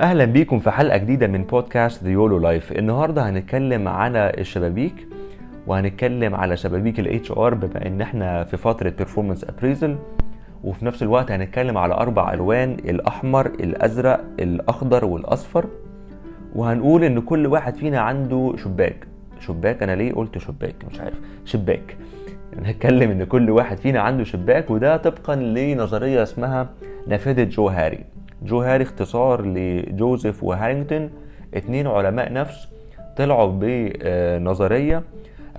أهلا بيكم في حلقة جديدة من بودكاست The YOLO Life النهارده هنتكلم على الشبابيك وهنتكلم على شبابيك ال HR بما إن إحنا في فترة performance appraisal وفي نفس الوقت هنتكلم على أربع ألوان الأحمر الأزرق الأخضر والأصفر. وهنقول إن كل واحد فينا عنده شباك. شباك أنا ليه قلت شباك؟ مش عارف. شباك. هنتكلم إن كل واحد فينا عنده شباك وده طبقا لنظرية اسمها نافذة جو هاري. جو هاري اختصار لجوزيف وهارينجتون اتنين علماء نفس طلعوا بنظرية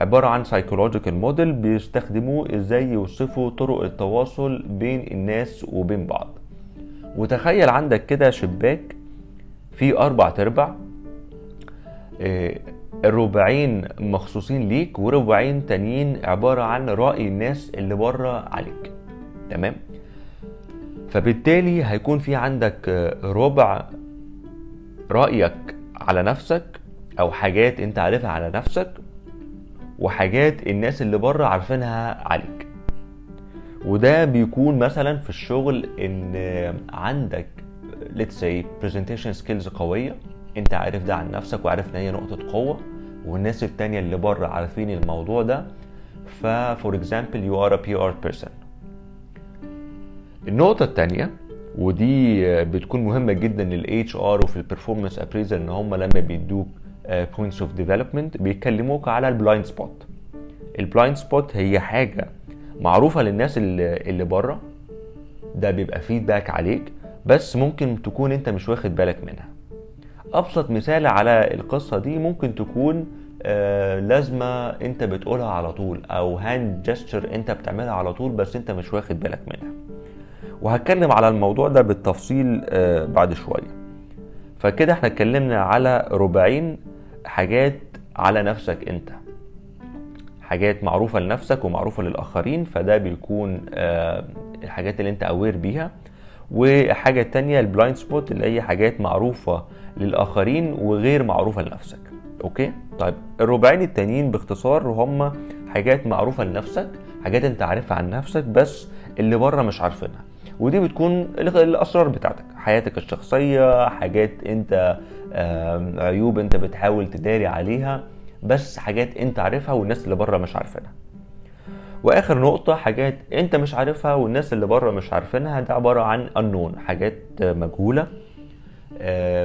عبارة عن psychological model بيستخدموه إزاي يوصفوا طرق التواصل بين الناس وبين بعض. وتخيل عندك كده شباك فيه أربع تربع آه، الربعين مخصوصين ليك وربعين تانيين عبارة عن رأي الناس اللي بره عليك. تمام؟ فبالتالي هيكون في عندك آه، ربع رأيك على نفسك أو حاجات أنت عارفها على نفسك وحاجات الناس اللي بره عارفينها عليك. وده بيكون مثلا في الشغل إن عندك let's say presentation skills قوية أنت عارف ده عن نفسك وعارف إن هي نقطة قوة والناس التانية اللي بره عارفين الموضوع ده. ف for example you are a PR person. النقطة التانية ودي بتكون مهمة جدا لل HR وفي ال performance appraisal إن هم لما بيدوك points of development بيكلموك على ال blind spot ال blind spot هي حاجة معروفة للناس اللي, اللي بره ده بيبقى feedback عليك بس ممكن تكون أنت مش واخد بالك منها. أبسط مثال على القصة دي ممكن تكون آه لازمة أنت بتقولها على طول أو hand gesture أنت بتعملها على طول بس أنت مش واخد بالك منها. وهتكلم على الموضوع ده بالتفصيل آه بعد شوية. فكده إحنا اتكلمنا على ربعين حاجات على نفسك انت. حاجات معروفة لنفسك ومعروفة للآخرين فده بيكون آه الحاجات اللي انت aware بيها. وحاجة تانية ال blind spot اللي هي حاجات معروفة للآخرين وغير معروفة لنفسك. أوكي؟ طيب الربعين التانيين باختصار هم حاجات معروفة لنفسك حاجات انت عارفها عن نفسك بس اللي بره مش عارفينها. ودي بتكون الأسرار بتاعتك حياتك الشخصية حاجات أنت عيوب أنت بتحاول تداري عليها بس حاجات أنت عارفها والناس اللي بره مش عارفينها. وآخر نقطة حاجات أنت مش عارفها والناس اللي بره مش عارفينها ده عبارة عن unknown حاجات مجهولة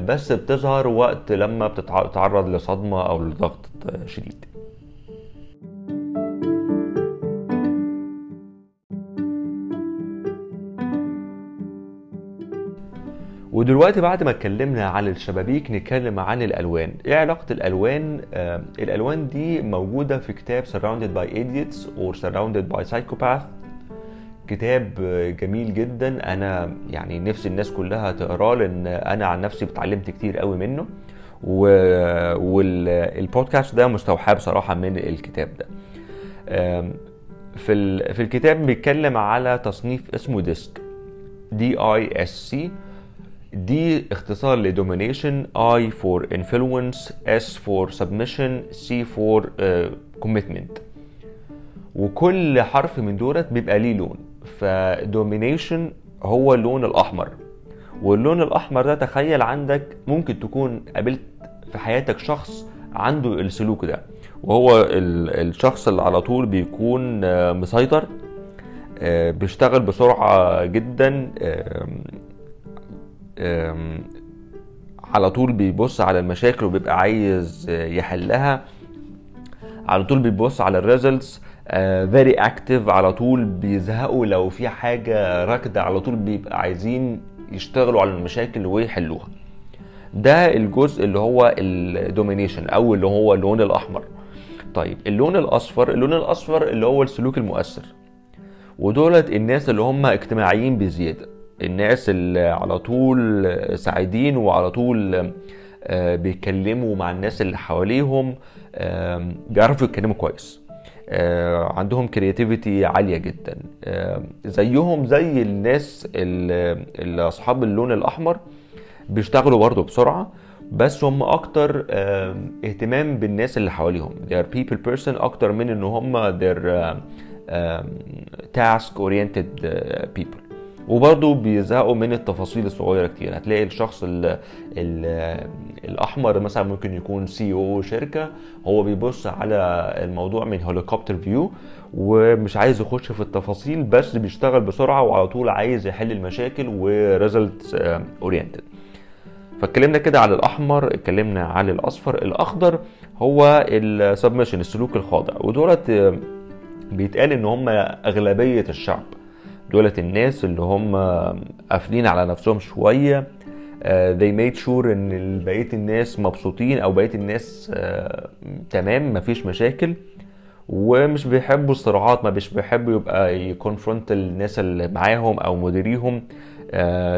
بس بتظهر وقت لما بتتعرض لصدمة أو لضغط شديد. ودلوقتي بعد ما اتكلمنا عن الشبابيك نتكلم عن الألوان. إيه علاقة الألوان؟ آه الألوان دي موجودة في كتاب Surrounded by Idiots or Surrounded by Psychopath. كتاب جميل جدا. أنا يعني نفسي الناس كلها تقراه لأن أنا عن نفسي اتعلمت كتير قوي منه. و... والبودكاست ده مستوحاه بصراحة من الكتاب ده. في ال... في الكتاب بيتكلم على تصنيف اسمه DISC. D I S C D اختصار ل domination I for influence S for submission C for uh, commitment. وكل حرف من دولت بيبقى ليه لون. فدومينيشن هو اللون الأحمر. واللون الأحمر ده تخيل عندك ممكن تكون قابلت في حياتك شخص عنده السلوك ده. وهو الشخص اللي على طول بيكون مسيطر بيشتغل بسرعة جدا على طول بيبص على المشاكل وبيبقى عايز يحلها. على طول بيبص على ال results very active على طول بيزهقوا لو في حاجة راكدة على طول بيبقى عايزين يشتغلوا على المشاكل ويحلوها. ده الجزء اللي هو ال domination أو اللي هو اللون الأحمر. طيب اللون الأصفر اللون الأصفر اللي هو السلوك المؤثر. ودولت الناس اللي هم اجتماعيين بزيادة. الناس اللي على طول سعيدين وعلى طول بيتكلموا مع الناس اللي حواليهم بيعرفوا يتكلموا كويس. عندهم كرياتيفيتي عالية جدا. زيهم زي الناس اللي أصحاب اللون الأحمر بيشتغلوا برضه بسرعة بس هم أكتر اهتمام بالناس اللي حواليهم. They are people person أكتر من إن هم they're task oriented people. وبرضه بيزهقوا من التفاصيل الصغيرة كتير. هتلاقي الشخص ال ال الأحمر مثلا ممكن يكون CEO شركة هو بيبص على الموضوع من helicopter view ومش عايز يخش في التفاصيل بس بيشتغل بسرعة وعلى طول عايز يحل المشاكل و result oriented فاتكلمنا كده على الأحمر اتكلمنا على الأصفر الأخضر هو ال submission السلوك الخاضع. ودولت بيتقال إن هم أغلبية الشعب. دولت الناس اللي هم قافلين على نفسهم شوية uh, they made sure إن بقية الناس مبسوطين أو بقية الناس uh, تمام مفيش مشاكل ومش بيحبوا الصراعات ما مش بيحبوا يبقى يكونفرونت الناس اللي معاهم أو مديريهم uh,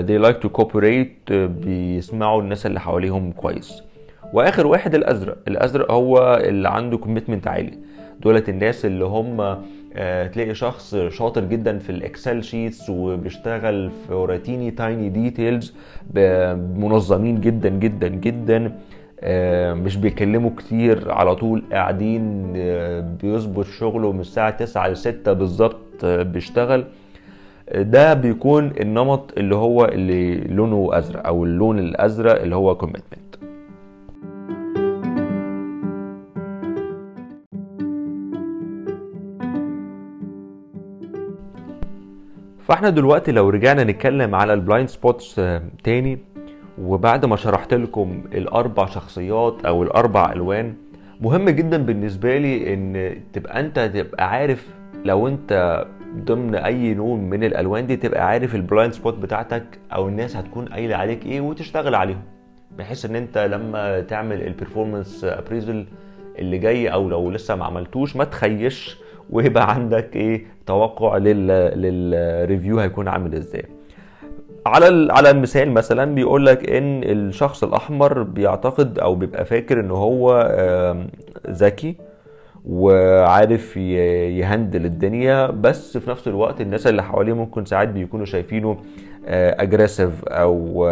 they like to cooperate بيسمعوا الناس اللي حواليهم كويس. وآخر واحد الأزرق الأزرق هو اللي عنده كوميتمنت عالي. دولت الناس اللي هم آه، تلاقي شخص شاطر جدا في ال Excel sheets وبيشتغل في routine tiny details منظمين جدا جدا جدا آه، مش بيكلموا كتير على طول قاعدين آه، بيظبط شغله من الساعة 9 ل 6 بالظبط بيشتغل. ده بيكون النمط اللي هو اللي لونه أزرق أو اللون الأزرق اللي هو commitment فاحنا دلوقتي لو رجعنا نتكلم على ال blind spots تاني وبعد ما شرحت لكم الأربع شخصيات أو الأربع ألوان مهم جدا بالنسبة لي إن تبقى أنت تبقى عارف لو أنت ضمن أي لون من الألوان دي تبقى عارف ال blind spot بتاعتك أو الناس هتكون قايلة عليك إيه وتشتغل عليهم. بحيث إن أنت لما تعمل ال performance appraisal اللي جاي أو لو لسه ما عملتوش ما تخيش ويبقى عندك إيه توقع لل لل review هيكون عامل إزاي. على على المثال مثلا بيقول لك إن الشخص الأحمر بيعتقد أو بيبقى فاكر إن هو ذكي وعارف ي handle الدنيا بس في نفس الوقت الناس اللي حواليه ممكن ساعات بيكونوا شايفينه aggressive أو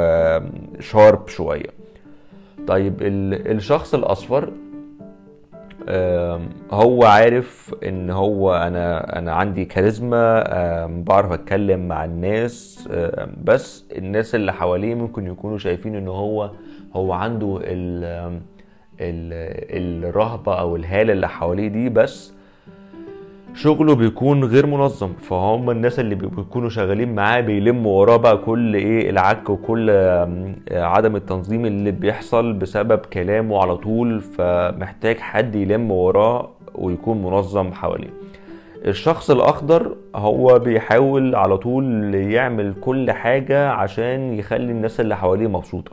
sharp شوية. طيب الشخص الأصفر هو عارف إن هو أنا أنا عندي كاريزما بعرف أتكلم مع الناس بس الناس اللي حواليه ممكن يكونوا شايفين إن هو هو عنده ال ال الرهبة أو الهالة اللي حواليه دي بس شغله بيكون غير منظم فهم الناس اللي بيكونوا شغالين معاه بيلموا وراه بقى كل إيه العك وكل عدم التنظيم اللي بيحصل بسبب كلامه على طول فمحتاج حد يلم وراه ويكون منظم حواليه. الشخص الأخضر هو بيحاول على طول يعمل كل حاجة عشان يخلي الناس اللي حواليه مبسوطة.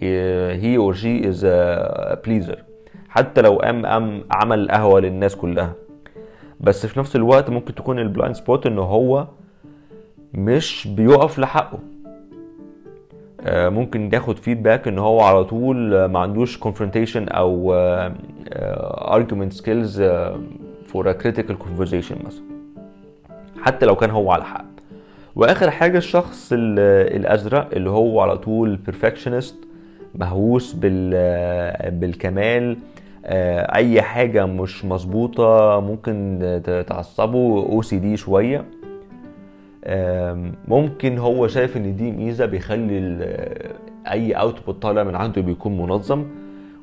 هي she is a pleaser. حتى لو قام قام عمل قهوة للناس كلها. بس في نفس الوقت ممكن تكون ال blind spot ان هو مش بيقف لحقه. ممكن ياخد feedback إن هو على طول ما عندوش confrontation أو argument skills for a critical conversation مثلا. حتى لو كان هو على حق. وآخر حاجة الشخص الأزرق اللي هو على طول perfectionist مهووس بالكمال أي حاجة مش مظبوطة ممكن تعصبه OCD شوية. ممكن هو شايف إن دي ميزة بيخلي أي output طالع من عنده بيكون منظم.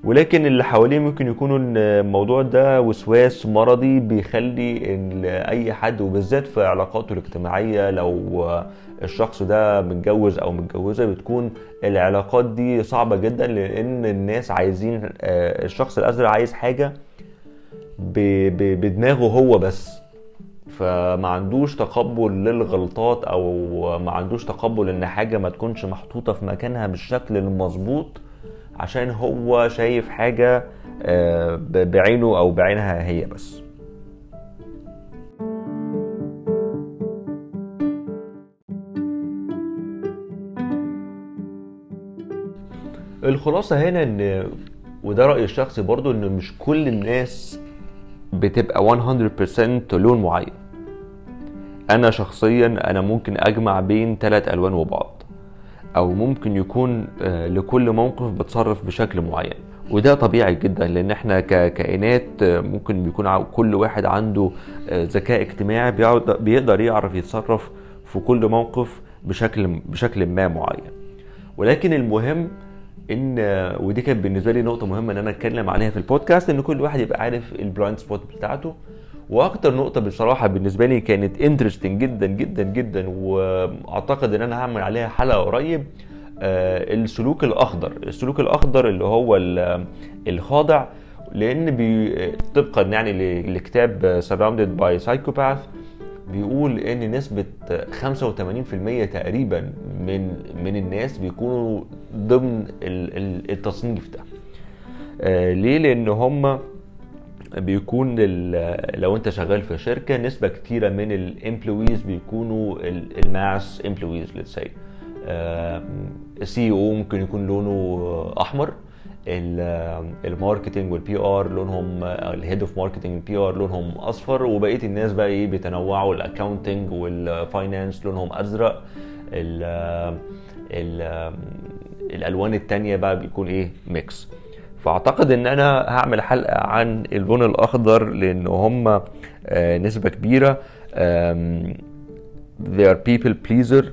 ولكن اللي حواليه ممكن يكونوا الموضوع ده وسواس مرضي بيخلي أي حد وبالذات في علاقاته الاجتماعية لو الشخص ده متجوز أو متجوزة بتكون العلاقات دي صعبة جدا لأن الناس عايزين الشخص الأزرق عايز حاجة بدماغه هو بس. فما عندوش تقبل للغلطات أو ما عندوش تقبل إن حاجة ما تكونش محطوطة في مكانها بالشكل المظبوط. عشان هو شايف حاجة بعينه أو بعينها هي بس. الخلاصة هنا إن وده رأيي الشخصي برضو إن مش كل الناس بتبقى 100% لون معين. أنا شخصيا أنا ممكن أجمع بين ثلاث ألوان وبعض. أو ممكن يكون لكل موقف بتصرف بشكل معين. وده طبيعي جدا لأن إحنا ككائنات ممكن بيكون كل واحد عنده ذكاء اجتماعي بيقدر يعرف يتصرف في كل موقف بشكل بشكل ما معين. ولكن المهم إن ودي كانت بالنسبة لي نقطة مهمة إن أنا أتكلم عليها في البودكاست إن كل واحد يبقى عارف ال blind spot بتاعته. وأكتر نقطة بصراحة بالنسبة لي كانت interesting جدا جدا جدا وأعتقد إن أنا هعمل عليها حلقة قريب آه، السلوك الأخضر. السلوك الأخضر اللي هو الخاضع لأن بي طبقا يعني لكتاب Surrounded by Psychopaths بيقول إن نسبة 85% تقريبا من من الناس بيكونوا ضمن التصنيف ده. آه، ليه؟ لأن هم بيكون لو انت شغال في شركة نسبة كتيرة من ال employees بيكونوا ال mass employees let's say ال CEO ممكن يكون لونه أحمر. ال marketing وال PR لونهم ال head of marketing وال PR لونهم أصفر. وبقية الناس بقى إيه بيتنوعوا. ال accounting وال finance لونهم أزرق. ال ال الالوان التانية بقى بيكون إيه mix فأعتقد إن أنا هعمل حلقة عن اللون الأخضر لأن هم آه، نسبة كبيرة they are people pleaser.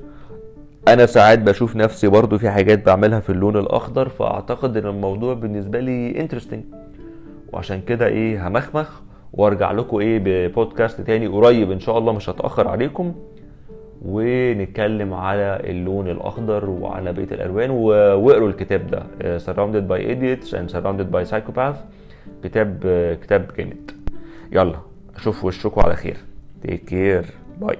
أنا ساعات بشوف نفسي برضو في حاجات بعملها في اللون الأخضر فأعتقد إن الموضوع بالنسبة لي انترستنج وعشان كده إيه همخمخ وأرجع لكم إيه ببودكاست تاني قريب إن شاء الله مش هتأخر عليكم. ونتكلم على اللون الأخضر وعلى بقية الألوان واقروا الكتاب ده. Uh, Surrounded by Idiots and Surrounded by Psychopaths. كتاب uh, كتاب جامد. يلا أشوف وشكم على خير. تيك كير باي